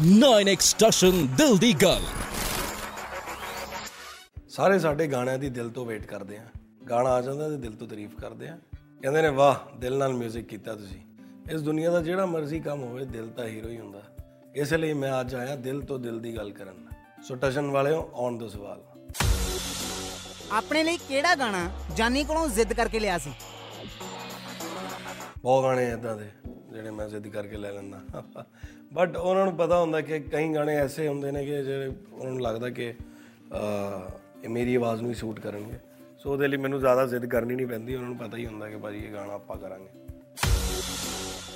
9x station ਦਿਲ ਦੀ ਗੱਲ। ਸਾਰੇ ਸਾਡੇ ਗਾਣਿਆਂ ਦੀ ਦਿਲ ਤੋਂ ਵੇਟ ਕਰਦੇ ਆ। ਗਾਣਾ ਆ ਜਾਂਦਾ ਤੇ ਦਿਲ ਤੋਂ ਤਾਰੀਫ ਕਰਦੇ ਆ। ਕਹਿੰਦੇ ਨੇ ਵਾਹ ਦਿਲ ਨਾਲ 뮤직 ਕੀਤਾ ਤੁਸੀਂ। ਇਸ ਦੁਨੀਆ ਦਾ ਜਿਹੜਾ ਮਰਜ਼ੀ ਕੰਮ ਹੋਵੇ ਦਿਲ ਤਾਂ ਹੀਰੋ ਹੀ ਹੁੰਦਾ। ਇਸ ਲਈ ਮੈਂ ਅੱਜ ਆਇਆ ਦਿਲ ਤੋਂ ਦਿਲ ਦੀ ਗੱਲ ਕਰਨ। ਸੋ ਟਸ਼ਨ ਵਾਲਿਓ ਆਉਣ ਦੋ ਸਵਾਲ। ਆਪਣੇ ਲਈ ਕਿਹੜਾ ਗਾਣਾ ਜਾਨੀ ਕੋਲੋਂ ਜ਼ਿੱਦ ਕਰਕੇ ਲਿਆ ਸੀ? ਬਹੁਤ ਗਾਣੇ ਇਦਾਂ ਦੇ ਜਿਹੜੇ ਮੈਂ ਜ਼ਿੱਦ ਕਰਕੇ ਲੈ ਲੈਂਦਾ। ਬਟ ਉਹਨਾਂ ਨੂੰ ਪਤਾ ਹੁੰਦਾ ਕਿ ਕਈ ਗਾਣੇ ਐਸੇ ਹੁੰਦੇ ਨੇ ਕਿ ਜਿਹੜੇ ਉਹਨਾਂ ਨੂੰ ਲੱਗਦਾ ਕਿ ਇਹ ਮੇਰੀ ਆਵਾਜ਼ ਨੂੰ ਹੀ ਸੂਟ ਕਰਨਗੇ। ਸੋ ਉਹਦੇ ਲਈ ਮੈਨੂੰ ਜ਼ਿਆਦਾ ਜ਼ਿੱਦ ਕਰਨੀ ਨਹੀਂ ਪੈਂਦੀ ਉਹਨਾਂ ਨੂੰ ਪਤਾ ਹੀ ਹੁੰਦਾ ਕਿ ਭਾਜੀ ਇਹ ਗਾਣਾ ਆਪਾਂ ਕਰਾਂਗੇ।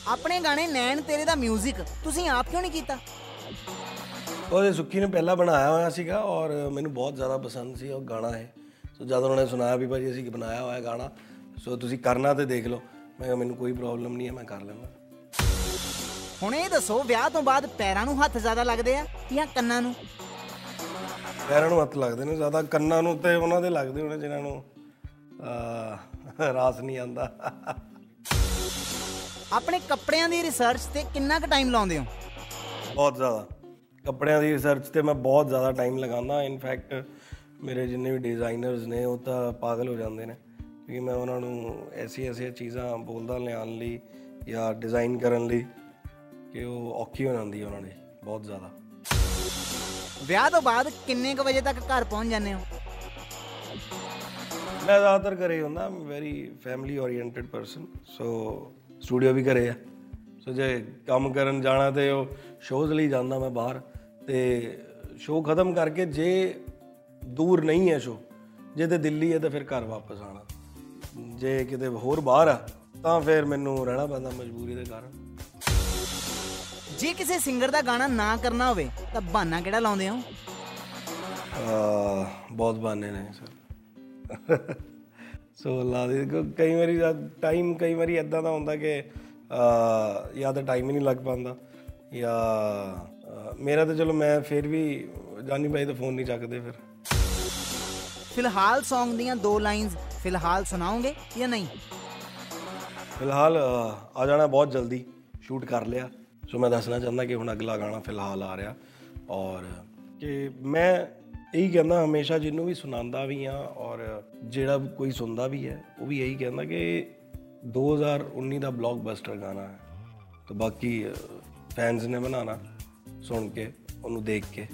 ਆਪਣੇ ਗਾਣੇ ਨੈਣ ਤੇਰੇ ਦਾ 뮤직 ਤੁਸੀਂ ਆਪ ਕਿਉਂ ਨਹੀਂ ਕੀਤਾ? ਉਹਦੇ ਸੁੱਕੀ ਨੇ ਪਹਿਲਾਂ ਬਣਾਇਆ ਹੋਇਆ ਸੀਗਾ ਔਰ ਮੈਨੂੰ ਬਹੁਤ ਜ਼ਿਆਦਾ ਪਸੰਦ ਸੀ ਉਹ ਗਾਣਾ ਹੈ ਸੋ ਜਦ ਉਹਨਾਂ ਨੇ ਸੁਣਾਇਆ ਵੀ ਭਾਜੀ ਅਸੀਂ ਬਣਾਇਆ ਹੋਇਆ ਗਾਣਾ ਸੋ ਤੁਸੀਂ ਕਰਨਾ ਤੇ ਦੇਖ ਲਓ। ਮੈਂ ਕਿਹਾ ਮੈਨੂੰ ਕੋਈ ਪ੍ਰੋਬਲਮ ਨਹੀਂ ਹੈ ਮੈਂ ਕਰ ਲੈਂਦਾ। ਹੁਣ ਇਹ ਦੱਸੋ ਵਿਆਹ ਤੋਂ ਬਾਅਦ ਪੈਰਾਂ ਨੂੰ ਹੱਥ ਜ਼ਿਆਦਾ ਲੱਗਦੇ ਆ ਜਾਂ ਕੰਨਾਂ ਨੂੰ? ਪੈਰਾਂ ਨੂੰ ਹੱਥ ਲੱਗਦੇ ਨੇ ਜ਼ਿਆਦਾ ਕੰਨਾਂ ਨੂੰ ਤੇ ਉਹਨਾਂ ਦੇ ਲੱਗਦੇ ਹੋਣੇ ਜਿਨ੍ਹਾਂ ਨੂੰ ਅਹ, ਰਾਸ ਨਹੀਂ ਆਂਦਾ ਆਪਣੇ ਕੱਪੜਿਆਂ ਦੀ ਰਿਸਰਚ ਤੇ ਕਿੰਨਾ ਕੁ ਟਾਈਮ ਲਾਉਂਦੇ ਹੋ? ਬਹੁਤ ਜ਼ਿਆਦਾ। ਕੱਪੜਿਆਂ ਦੀ ਰਿਸਰਚ ਤੇ ਮੈਂ ਬਹੁਤ ਜ਼ਿਆਦਾ ਟਾਈਮ ਲਗਾਉਂਦਾ। ਇਨਫੈਕਟ ਮੇਰੇ ਜਿੰਨੇ ਵੀ ਡਿਜ਼ਾਈਨਰਸ ਨੇ ਉਹ ਤਾਂ ਪਾਗਲ ਹੋ ਜਾਂਦੇ ਨੇ ਕਿਉਂਕਿ ਮੈਂ ਉਹਨਾਂ ਨੂੰ ਐਸੀ ਐਸੀਆਂ ਚੀਜ਼ਾਂ ਬੋਲਦਾ ਲਿਆਉਣ ਲਈ ਜਾਂ ਡਿਜ਼ਾਈਨ ਕਰਨ ਲਈ। ਕਿ ਉਹ ਔਖੀ ਹੋ ਜਾਂਦੀ ਹੈ ਉਹਨਾਂ ਦੀ ਬਹੁਤ ਜ਼ਿਆਦਾ। ਵਿਆਹ ਤੋਂ ਬਾਅਦ ਕਿੰਨੇ ਕੁ ਵਜੇ ਤੱਕ ਘਰ ਪਹੁੰਚ ਜਾਂਦੇ ਹੋ? ਮੈਂ ਜ਼ਿਆਦਾਤਰ ਘਰੇ ਹੁੰਦਾ very family oriented person so studio ਵੀ ਘਰੇ ਆ। ਸੋ ਜੇ ਕੰਮ ਕਰਨ ਜਾਣਾ ਤੇ ਉਹ ਸ਼ੋਜ਼ ਲਈ ਜਾਂਦਾ ਮੈਂ ਬਾਹਰ ਤੇ ਸ਼ੋਅ ਖਤਮ ਕਰਕੇ ਜੇ ਦੂਰ ਨਹੀਂ ਹੈ ਸ਼ੋਅ ਜੇ ਤੇ ਦਿੱਲੀ ਹੈ ਤਾਂ ਫਿਰ ਘਰ ਵਾਪਸ ਆਣਾ ਜੇ ਕਿਤੇ ਹੋਰ ਬਾਹਰ ਆ ਤਾਂ ਫਿਰ ਮੈਨੂੰ ਰਹਿਣਾ ਪੈਂਦਾ ਮਜਬੂਰੀ ਦੇ ਕਾਰਨ। ਜੇ ਕਿਸੇ ਸਿੰਗਰ ਦਾ ਗਾਣਾ ਨਾ ਕਰਨਾ ਹੋਵੇ ਤਾਂ ਬਹਾਨਾ ਕਿਹੜਾ ਲਾਉਂਦੇ ਹੋ? ਅਹ ਬਹੁਤ ਬਾਨੇ ਨੇ ਸਰ। ਸੋ ਲਾ ਦੇ ਕਈ ਵਾਰੀ ਟਾਈਮ ਕਈ ਵਾਰੀ ਇਦਾਂ ਦਾ ਹੁੰਦਾ ਕਿ ਅਹ ਜਾਂ ਤਾਂ ਟਾਈਮ ਹੀ ਨਹੀਂ ਲੱਗ ਪਾਉਂਦਾ ਜਾਂ ਮੇਰਾ ਤਾਂ ਚਲੋ ਮੈਂ ਫਿਰ ਵੀ ਜਾਨੀ ਭਾਈ ਦਾ ਫੋਨ ਨਹੀਂ ਚੱਕਦੇ ਫਿਰ। ਫਿਲਹਾਲ Song ਦੀਆਂ ਦੋ ਲਾਈਨਸ ਫਿਲਹਾਲ ਸੁਣਾਓਗੇ ਜਾਂ ਨਹੀਂ? ਫਿਲਹਾਲ ਆ ਜਾਣਾ ਬਹੁਤ ਜਲਦੀ। ਸ਼ੂਟ ਕਰ ਲਿਆ। ਸੋ ਮੈਂ ਦੱਸਣਾ ਚਾਹੁੰਦਾ ਕਿ ਹੁਣ ਅਗਲਾ ਗਾਣਾ ਫਿਲਹਾਲ ਆ ਰਿਹਾ ਔਰ ਕਿ ਮੈਂ ਇਹੀ ਕਹਿੰਦਾ ਹਮੇਸ਼ਾ ਜਿਹਨੂੰ ਵੀ ਸੁਣਾਉਂਦਾ ਵੀ ਆ ਔਰ ਜਿਹੜਾ ਕੋਈ ਸੁਣਦਾ ਵੀ ਹੈ, ਉਹ ਵੀ ਇਹੀ ਕਹਿੰਦਾ ਕਿ 2019 ਦਾ ਬਲੌਕਬਸਟਰ ਗਾਣਾ ਹੈ। ਤੇ ਬਾਕੀ ਫੈਨਸ ਨੇ ਬਣਾਉਣਾ ਸੁਣ ਕੇ, ਉਹਨੂੰ ਦੇਖ ਕੇ।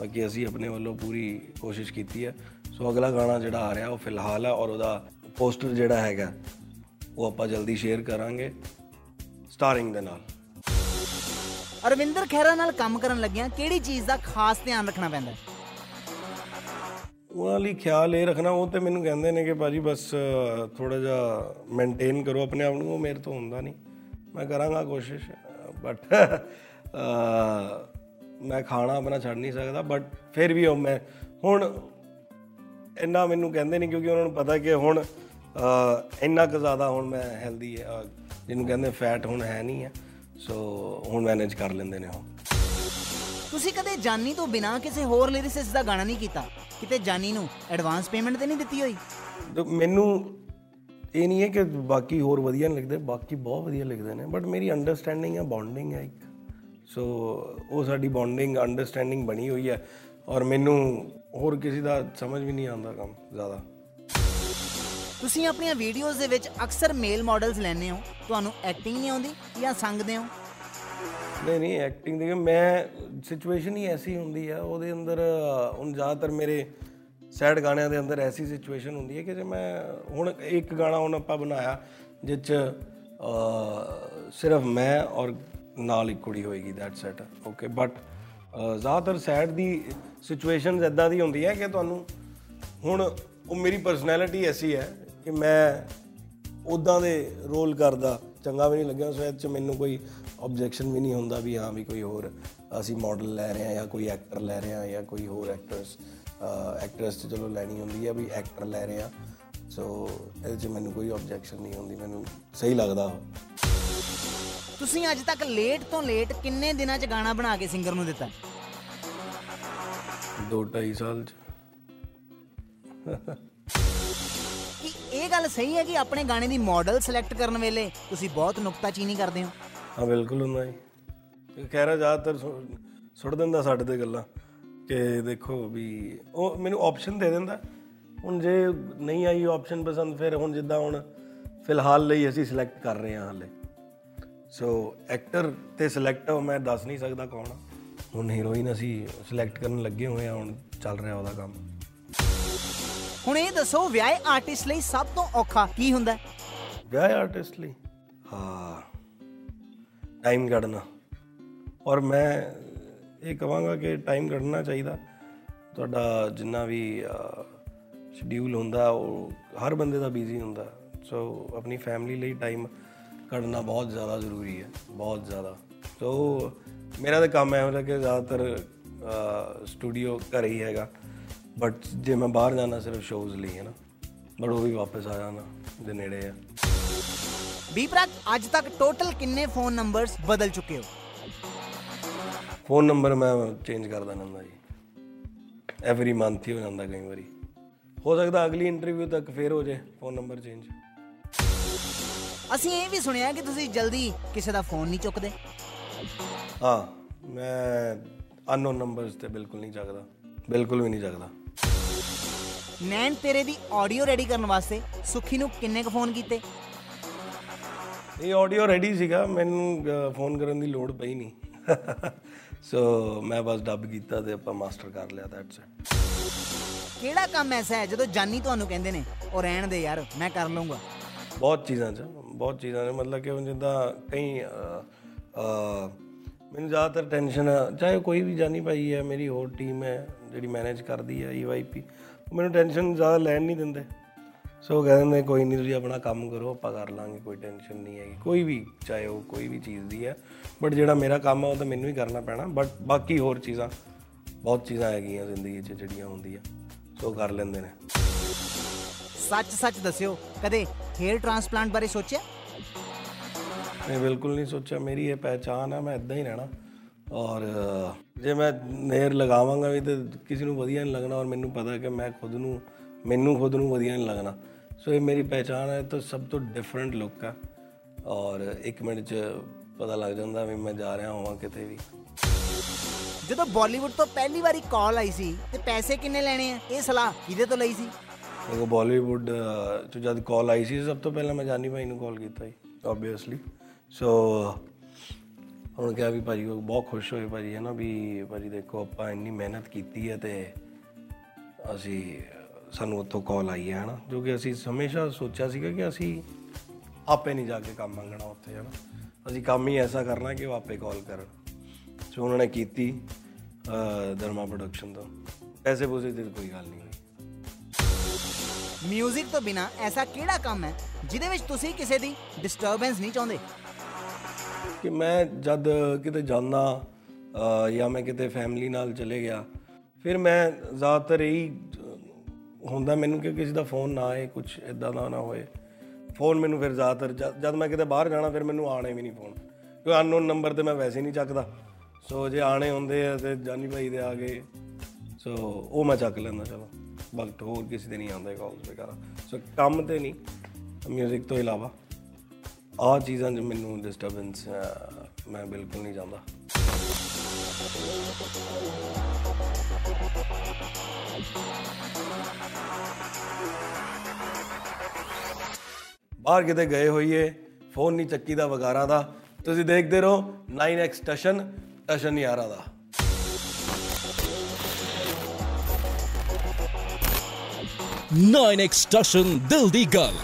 ਬਾਕੀ ਅਸੀਂ ਆਪਣੇ ਵੱਲੋਂ ਪੂਰੀ ਕੋਸ਼ਿਸ਼ ਕੀਤੀ ਹੈ। ਸੋ ਅਗਲਾ ਗਾਣਾ ਜਿਹੜਾ ਆ ਰਿਹਾ ਉਹ ਫਿਲਹਾਲ ਹੈ ਔਰ ਉਹਦਾ ਪੋਸਟਰ ਜਿਹੜਾ ਹੈਗਾ, ਉਹ ਆਪਾਂ ਜਲਦੀ ਸ਼ੇਅਰ ਕਰਾਂਗੇ। ਸਟਾਰਿੰਗ ਦੇ ਨਾਲ ਅਰਵਿੰਦਰ ਖਹਿਰਾ ਨਾਲ ਕੰਮ ਕਰਨ ਲੱਗਿਆਂ ਕਿਹੜੀ ਚੀਜ਼ ਦਾ ਖਾਸ ਧਿਆਨ ਰੱਖਣਾ ਪੈਂਦਾ? ਉਹਨਾਂ ਲਈ ਖਿਆਲ ਇਹ ਰੱਖਣਾ ਉਹ ਤੇ ਮੈਨੂੰ ਕਹਿੰਦੇ ਨੇ ਕਿ ਬਾਜੀ ਬਸ ਥੋੜਾ ਜਿਹਾ ਮੇਨਟੇਨ ਕਰੋ ਆਪਣੇ ਆਪ ਨੂੰ ਉਹ ਮੇਰੇ ਤੋਂ ਹੁੰਦਾ ਨਹੀਂ ਮੈਂ ਕਰਾਂਗਾ ਕੋਸ਼ਿਸ਼ ਬਟ ਮੈਂ ਖਾਣਾ ਆਪਣਾ ਛੱਡ ਨਹੀਂ ਸਕਦਾ ਬਟ ਫਿਰ ਵੀ ਉਹ ਮੈਂ ਹੁਣ ਇੰਨਾ ਮੈਨੂੰ ਕਹਿੰਦੇ ਨਹੀਂ ਕਿਉਂਕਿ ਉਹਨਾਂ ਨੂੰ ਪਤਾ ਕਿ ਹੁਣ ਇੰਨਾ ਕੁ ਜ਼ਿਆਦਾ ਹੁਣ ਮੈਂ ਹੈਲਦੀ ਜਿਹਨੂੰ ਕਹਿੰਦੇ ਫੈਟ ਹੁਣ ਹੈ ਨਹੀਂ ਹੈ ਸੋ ਹੁਣ ਮੈਨੇਜ ਕਰ ਲੈਂਦੇ ਨੇ ਉਹ। ਤੁਸੀਂ ਕਦੇ ਜਾਨੀ ਤੋਂ ਬਿਨਾ ਕਿਸੇ ਹੋਰ ਲਿਰਿਸਿਸਟ ਦਾ ਗਾਣਾ ਨਹੀਂ ਕੀਤਾ? ਕਿਤੇ ਜਾਨੀ ਨੂੰ ਐਡਵਾਂਸ ਪੇਮੈਂਟ ਤੇ ਨਹੀਂ ਦਿੱਤੀ ਹੋਈ? ਮੈਨੂੰ ਇਹ ਨਹੀਂ ਹੈ ਕਿ ਬਾਕੀ ਹੋਰ ਵਧੀਆ ਨਹੀਂ ਲਿਖਦੇ ਬਾਕੀ ਬਹੁਤ ਵਧੀਆ ਲਿਖਦੇ ਨੇ ਬਟ ਮੇਰੀ ਅੰਡਰਸਟੈਂਡਿੰਗ ਹੈ ਬੌਂਡਿੰਗ ਹੈ ਇੱਕ। ਸੋ ਉਹ ਸਾਡੀ ਬੌਂਡਿੰਗ ਅੰਡਰਸਟੈਂਡਿੰਗ ਬਣੀ ਹੋਈ ਹੈ ਔਰ ਮੈਨੂੰ ਹੋਰ ਕਿਸੇ ਦਾ ਸਮਝ ਵੀ ਨਹੀਂ ਆਉਂਦਾ ਕੰਮ ਜ਼ਿਆਦਾ। ਤੁਸੀਂ ਆਪਣੀਆਂ ਵੀਡੀਓਜ਼ ਦੇ ਵਿੱਚ ਅਕਸਰ ਮੇਲ ਮਾਡਲਸ ਲੈਂਦੇ ਹੋ। ਤੁਹਾਨੂੰ ਐਕਟਿੰਗ ਨਹੀਂ ਆਉਂਦੀ ਜਾਂ ਸੰਗਦੇ ਹੋ? ਨਹੀਂ ਨਹੀਂ ਐਕਟਿੰਗ ਦੀ ਮੈਂ ਸਿਚੁਏਸ਼ਨ ਹੀ ਐਸੀ ਹੁੰਦੀ ਹੈ ਉਹਦੇ ਅੰਦਰ ਅਹ, ਹੁਣ ਜ਼ਿਆਦਾਤਰ ਮੇਰੇ ਸੈਡ ਗਾਣਿਆਂ ਦੇ ਅੰਦਰ ਐਸੀ ਸਿਚੁਏਸ਼ਨ ਹੁੰਦੀ ਹੈ ਕਿ ਜੇ ਮੈਂ ਹੁਣ ਇੱਕ ਗਾਣਾ ਹੁਣ ਆਪਾਂ ਬਣਾਇਆ ਜਿਸ 'ਚ ਅਹ, ਸਿਰਫ ਮੈਂ ਔਰ ਨਾਲ ਇੱਕ ਕੁੜੀ ਹੋਏਗੀ ਦੈਟਸ ਇਟ ਓਕੇ ਬਟ ਜ਼ਿਆਦਾਤਰ ਸੈਡ ਦੀ ਸਿਚੁਏਸ਼ਨਸ ਇਦਾਂ ਦੀ ਹੁੰਦੀ ਹੈ ਕਿ ਤੁਹਾਨੂੰ ਹੁਣ ਉਹ ਮੇਰੀ ਪਰਸਨੈਲਿਟੀ ਐਸੀ ਹੈ ਕਿ ਮੈਂ ਉਦਾਂ ਦੇ ਰੋਲ ਕਰਦਾ। ਚੰਗਾ ਵੀ ਨਹੀਂ ਲੱਗਿਆ ਸੋ ਇਹ 'ਚ ਮੈਨੂੰ ਕੋਈ ਆਬਜੈਕਸ਼ਨ ਵੀ ਨਹੀਂ ਹੁੰਦਾ ਵੀ ਹਾਂ ਵੀ ਕੋਈ ਹੋਰ ਅਸੀਂ ਮਾਡਲ ਲੈ ਰਹੇ ਹਾਂ ਜਾਂ ਕੋਈ ਐਕਟਰ ਲੈ ਰਹੇ ਹਾਂ ਜਾਂ ਕੋਈ ਹੋਰ ਐਕਟਰਸ ਐਕਟਰਸ ਤੇ ਚਲੋ ਲੈਣੀ ਹੁੰਦੀ ਹੈ ਵੀ ਐਕਟਰ ਲੈ ਰਹੇ ਹਾਂ। ਸੋ ਇਹਦੇ 'ਚ ਮੈਨੂੰ ਕੋਈ ਆਬਜੈਕਸ਼ਨ ਨਹੀਂ ਹੁੰਦੀ ਮੈਨੂੰ ਸਹੀ ਲੱਗਦਾ ਤੁਸੀਂ ਅੱਜ ਤੱਕ ਲੇਟ ਤੋਂ ਲੇਟ ਕਿੰਨੇ ਦਿਨਾਂ 'ਚ ਗਾਣਾ ਬਣਾ ਕੇ ਸਿੰਗਰ ਨੂੰ ਦਿੱਤਾ? ਦੋ ਢਾਈ ਸਾਲ 'ਚ। ਕਿ ਇਹ ਗੱਲ ਸਹੀ ਹੈ ਕਿ ਆਪਣੇ ਗਾਣੇ ਦੀ ਮਾਡਲ ਸਿਲੈਕਟ ਕਰਨ ਵੇਲੇ ਤੁਸੀਂ ਬਹੁਤ ਨੁਕਤਾਚੀਨੀ ਕਰਦੇ ਹੋ? ਹਾਂ, ਬਿਲਕੁਲ ਹੁੰਦਾ ਜੀ। ਖੈਰਾ ਜ਼ਿਆਦਾਤਰ ਸੁ- ਸੁੱਟ ਦਿੰਦਾ ਸਾਡੇ ਤੇ ਗੱਲਾਂ। ਕਿ ਦੇਖੋ ਵੀ ਉਹ ਮੈਨੂੰ ਆਪਸ਼ਨ ਦੇ ਦਿੰਦਾ। ਹੁਣ ਜੇ ਨਹੀਂ ਆਈ ਆਪਸ਼ਨ ਪਸੰਦ, ਫਿਰ ਹੁਣ ਜਿੱਦਾਂ ਹੁਣ ਫਿਲਹਾਲ ਲਈ ਅਸੀਂ ਸਿਲੈਕਟ ਕਰ ਰਹੇ ਹਾਂ ਹਾਲੇ। ਸੋ ਐਕਟਰ ਤੇ ਸਿਲੈਕਟ ਮੈਂ ਦੱਸ ਨਹੀਂ ਸਕਦਾ ਕੌਣ ਆ। ਹੁਣ ਹੀਰੋਇਨ ਅਸੀਂ ਸਿਲੈਕਟ ਕਰਨ ਲੱਗੇ ਹੋਏ ਆ ਹੁਣ ਚੱਲ ਰਿਹਾ ਉਹਦਾ ਕੰਮ। ਹੁਣ ਇਹ ਦੱਸੋ, ਵਿਆਹੇ ਆਰਟਿਸਟ ਲਈ ਸਭ ਤੋਂ ਔਖਾ ਕੀ ਹੁੰਦਾ? ਹੈ? ਵਿਆਹ ਆਰਟਿਸਟ ਲਈ? ਹਾਂ ਟਾਈਮ ਕੱਢਣਾ। ਔਰ ਮੈਂ ਇਹ ਕਹਾਂਗਾ ਕਿ ਟਾਈਮ ਕੱਢਣਾ ਚਾਹੀਦਾ। ਤੁਹਾਡਾ ਜਿੰਨਾ ਵੀ ਸ਼ਡਿਊਲ ਹੁੰਦਾ, ਉਹ ਹਰ ਬੰਦੇ ਦਾ ਬਿਜ਼ੀ ਹੁੰਦਾ। ਸੋ ਆਪਣੀ ਫੈਮਿਲੀ ਲਈ ਟਾਈਮ ਕੱਢਣਾ ਬਹੁਤ ਜ਼ਿਆਦਾ ਜ਼ਰੂਰੀ ਹੈ, ਬਹੁਤ ਜ਼ਿਆਦਾ। ਸੋ ਮੇਰਾ ਤਾਂ ਕੰਮ ਹੈ ਹੁੰਦਾ ਕਿ ਜ਼ਿਆਦਾਤਰ ਸਟੂਡੀਓ ਘਰ ਹੀ ਹੈਗਾ। ਬਟ ਜੇ ਮੈਂ ਬਾਹਰ ਜਾਣਾ ਸਿਰਫ ਸ਼ੋਜ਼ ਲਈ ਹੈ ਨਾ? ਬਟ ਉਹ ਵੀ ਵਾਪਸ ਆ ਜਾਣਾ ਦੇ ਨੇੜੇ ਆ। ਬੀ ਪ੍ਰਾਕ ਅੱਜ ਤੱਕ ਟੋਟਲ ਕਿੰਨੇ ਫੋਨ ਨੰਬਰਸ ਬਦਲ ਚੁੱਕੇ ਹੋ? ਫੋਨ ਨੰਬਰ ਮੈਂ ਚੇਂਜ ਕਰ ਦਿੰਦਾ ਹੁੰਦਾ ਜੀ। ਐਵਰੀ ਮੰਥ ਹੀ ਹੋ ਜਾਂਦਾ ਕਈ ਵਾਰੀ। ਹੋ ਸਕਦਾ ਅਗਲੀ ਇੰਟਰਵਿਊ ਤੱਕ ਫੇਰ ਹੋ ਜੇ ਫੋਨ ਨੰਬਰ ਚੇਂਜ ਅਸੀਂ ਇਹ ਵੀ ਸੁਣਿਆ ਕਿ ਤੁਸੀਂ ਜਲਦੀ ਕਿਸੇ ਦਾ ਫੋਨ ਨਹੀਂ ਚੁੱਕਦੇ। ਹਾਂ ਮੈਂ ਅਨਨੋਨ ਨੰਬਰਸ ਤੇ ਬਿਲਕੁਲ ਨਹੀਂ ਚੱਕਦਾ। ਬਿਲਕੁਲ ਵੀ ਨਹੀਂ ਚੱਕਦਾ। ਨੈਣ ਤੇਰੇ ਦੀ ਆਡੀਓ ਰੈਡੀ ਕਰਨ ਵਾਸਤੇ ਸੁਖੀ ਨੂੰ ਕਿੰਨੇ ਕੁ ਫੋਨ ਕੀਤੇ? ਇਹ ਆਡੀਓ ਰੈਡੀ ਸੀਗਾ ਮੈਨੂੰ ਫੋਨ ਕਰਨ ਦੀ ਲੋੜ ਪਈ ਨਹੀਂ। ਸੋ ਮੈਂ ਬਸ ਡੱਬ ਕੀਤਾ ਤੇ ਆਪਾਂ ਮਾਸਟਰ ਕਰ ਲਿਆ ਦੈਟਸ ਇਟ ਕਿਹੜਾ ਕੰਮ ਐਸਾ ਹੈ ਜਦੋਂ ਜਾਨੀ ਤੁਹਾਨੂੰ ਕਹਿੰਦੇ ਨੇ ਉਹ ਰਹਿਣ ਦੇ ਯਾਰ ਮੈਂ ਕਰ ਲਵਾਂਗਾ ਬਹੁਤ ਚੀਜ਼ਾਂ 'ਚ ਬਹੁਤ ਚੀਜ਼ਾਂ ਨੇ ਮਤਲਬ ਕਿ ਜਿੱਦਾਂ ਕਈ ਮੈਨੂੰ ਜ਼ਿਆਦਾਤਰ ਟੈਨਸ਼ਨ ਚਾਹੇ ਕੋਈ ਵੀ ਜਾਨੀ ਭਾਈ ਹੈ ਮੇਰੀ ਹੋਰ ਟੀਮ ਹੈ ਜਿਹੜੀ ਮੈਨੇਜ ਕਰਦੀ ਹੈ ਈਵਾਈਪੀ ਮੈਨੂੰ ਟੈਨਸ਼ਨ ਜ਼ਿਆਦਾ ਲੈਣ ਨਹੀਂ ਦਿੰਦੇ। ਸੋ ਕਹਿੰਦੇ ਨੇ ਕੋਈ ਨਹੀਂ ਤੁਸੀਂ ਆਪਣਾ ਕੰਮ ਕਰੋ ਆਪਾਂ ਕਰ ਲਾਂਗੇ ਕੋਈ ਟੈਨਸ਼ਨ ਨਹੀਂ ਹੈਗੀ। ਕੋਈ ਵੀ ਚਾਹੇ ਉਹ ਕੋਈ ਵੀ ਚੀਜ਼ ਦੀ ਹੈ ਬਟ ਜਿਹੜਾ ਮੇਰਾ ਕੰਮ ਹੈ ਉਹ ਤਾਂ ਮੈਨੂੰ ਹੀ ਕਰਨਾ ਪੈਣਾ। ਬਟ ਬਾਕੀ ਹੋਰ ਚੀਜ਼ਾਂ ਬਹੁਤ ਚੀਜ਼ਾਂ ਹੈਗੀਆਂ ਜ਼ਿੰਦਗੀ 'ਚ ਜਿਹੜੀਆਂ ਹੁੰਦੀਆਂ ਸੋ ਕਰ ਲੈਂਦੇ ਨੇ। ਸੱਚ ਸੱਚ ਦੱਸਿਓ ਕਦੇ ਹੇਅਰ ਟ੍ਰਾਂਸਪਲਾਂਟ ਬਾਰੇ ਸੋਚਿਆ? ਮੈਂ ਬਿਲਕੁਲ ਨਹੀਂ ਸੋਚਿਆ। ਮੇਰੀ ਇਹ ਪਹਿਚਾਨ ਹੈ ਮੈਂ ਇਦਾਂ ਹੀ ਰਹਿਣਾ। ਔਰ ਜੇ ਮੈਂ ਨੇਰ ਲਗਾਵਾਂਗਾ ਵੀ ਤੇ ਕਿਸੇ ਨੂੰ ਵਧੀਆ ਨਹੀਂ ਲੱਗਣਾ ਔਰ ਮੈਨੂੰ ਪਤਾ ਕਿ ਮੈਂ ਖੁਦ ਨੂੰ ਮੈਨੂੰ ਖੁਦ ਨੂੰ ਵਧੀਆ ਨਹੀਂ ਲੱਗਣਾ। ਸੋ ਇਹ ਮੇਰੀ ਪਹਿਚਾਨ ਹੈ ਤਾਂ ਸਭ ਤੋਂ ਡਿਫਰੈਂਟ ਲੁੱਕ ਹੈ। ਔਰ ਇੱਕ ਮਿੰਟ 'ਚ ਪਤਾ ਲੱਗ ਜਾਂਦਾ ਵੀ ਮੈਂ ਜਾ ਰਿਹਾ ਹਾਂ ਕਿਤੇ ਵੀ। ਜਦੋਂ ਬਾਲੀਵੁੱਡ ਤੋਂ ਪਹਿਲੀ ਵਾਰੀ ਕਾਲ ਆਈ ਸੀ ਤੇ ਪੈਸੇ ਕਿੰਨੇ ਲੈਣੇ ਆ? ਇਹ ਸਲਾਹ ਕਿਹਦੇ ਤੋਂ ਲਈ ਸੀ? ਦੇਖੋ ਬਾਲੀਵੁੱਡ ਚ ਜਦ ਕਾਲ ਆਈ ਸੀ ਸਭ ਤੋਂ ਪਹਿਲਾਂ ਮੈਂ ਜਾਨੀ ਭਾਈ ਨੂੰ ਕਾਲ ਕੀਤਾ ਸੀ ਆਬਵੀਅਸਲੀ ਸੋ ਹੁਣ ਕਿਹਾ ਵੀ ਭਾਜੀ ਉਹ ਬਹੁਤ ਖੁਸ਼ ਹੋਏ ਭਾਜੀ ਹੈ ਨਾ ਵੀ ਭਾਜੀ ਦੇਖੋ ਆਪਾਂ ਇੰਨੀ ਮਿਹਨਤ ਕੀਤੀ ਹੈ ਤੇ ਅਸੀਂ ਸਾਨੂੰ ਉੱਥੋਂ ਕਾਲ ਆਈ ਹੈ ਹਨਾ। ਜੋ ਕਿ ਅਸੀਂ ਹਮੇਸ਼ਾ ਸੋਚਿਆ ਸੀਗਾ ਕਿ ਅਸੀਂ ਆਪੇ ਨਹੀਂ ਜਾ ਕੇ ਕੰਮ ਮੰਗਣਾ ਉੱਥੇ ਹਨਾ। ਅਸੀਂ ਕੰਮ ਹੀ ਐਸਾ ਕਰਨਾ ਕਿ ਉਹ ਆਪੇ ਕਾਲ ਕਰਨ। ਸੋ ਉਹਨਾਂ ਨੇ ਕੀਤੀ ਅਹ, ਧਰਮਾ ਪ੍ਰੋਡਕਸ਼ਨ ਤੋਂ। ਪੈਸੇ ਪੂਸੇ ਦੀ ਤਾਂ ਕੋਈ ਗੱਲ ਨਹੀਂ ਹੋਈ। ਮਿਊਜ਼ਿਕ ਤੋਂ ਬਿਨਾ ਐਸਾ ਕਿਹੜਾ ਕੰਮ ਹੈ ਜਿਹਦੇ ਵਿੱਚ ਤੁਸੀਂ ਕਿਸੇ ਦੀ ਡਿਸਟਰਬੈਂਸ ਨਹੀਂ ਚਾਹੁੰਦੇ? ਕਿ ਮੈਂ ਜਦ ਕਿਤੇ ਜਾਂਦਾ ਅਹ, ਜਾਂ ਮੈਂ ਕਿਤੇ ਫੈਮਿਲੀ ਨਾਲ ਚਲੇ ਗਿਆ ਫਿਰ ਮੈਂ ਜ਼ਿਆਦਾਤਰ ਇਹੀ ਅਹ, ਹੁੰਦਾ ਮੈਨੂੰ ਕਿ ਕਿਸੇ ਦਾ ਫੋਨ ਨਾ ਆਏ ਕੁਝ ਇਦਾਂ ਦਾ ਨਾ ਹੋਏ। ਫੋਨ ਮੈਨੂੰ ਫਿਰ ਜ਼ਿਆਦਾਤਰ ਜਦ ਜਦ ਮੈਂ ਕਿਤੇ ਬਾਹਰ ਜਾਣਾ ਫਿਰ ਮੈਨੂੰ ਆਣੇ ਵੀ ਨਹੀਂ ਫੋਨ ਕਿਉਂਕਿ ਅਨਨੋਨ ਨੰਬਰ ਤੇ ਮੈਂ ਵੈਸੇ ਨਹੀਂ ਚੱਕਦਾ। ਸੋ ਜੇ ਆਣੇ ਹੁੰਦੇ ਆ ਤੇ ਜਾਨੀ ਭਾਈ ਦੇ ਆ ਗਏ। ਸੋ ਉਹ ਮੈਂ ਚੱਕ ਲੈਂਦਾ ਚਲੋ। ਬਟ ਹੋਰ ਕਿਸੇ ਦੇ ਨਹੀਂ ਆਉਂਦੇ ਕਾਲਸ ਵਗੈਰਾ। ਸੋ ਕੰਮ ਤੇ ਨਹੀਂ ਮਿਊਜ਼ਿਕ ਤੋਂ ਇਲਾਵਾ। ਆਹ ਚੀਜ਼ਾਂ 'ਚ ਮੈਨੂੰ ਡਿਸਟਰਬੈਂਸ ਮੈਂ ਬਿਲਕੁਲ ਨਹੀਂ ਚਾਹੁੰਦਾ। ਬਾਹਰ ਕਿਤੇ ਗਏ ਹੋਈਏ, ਫੋਨ ਨਹੀਂ ਚੱਕੀ ਦਾ ਵਗਾਰਾ ਦਾ। ਤੁਸੀਂ ਦੇਖਦੇ ਰਹੋ 9x ਟਸ਼ਨ ਟਸ਼ਨ ਯਾਰਾ ਦਾ। 9x ਟਸ਼ਨ ਦਿਲ ਦੀ ਗੱਲ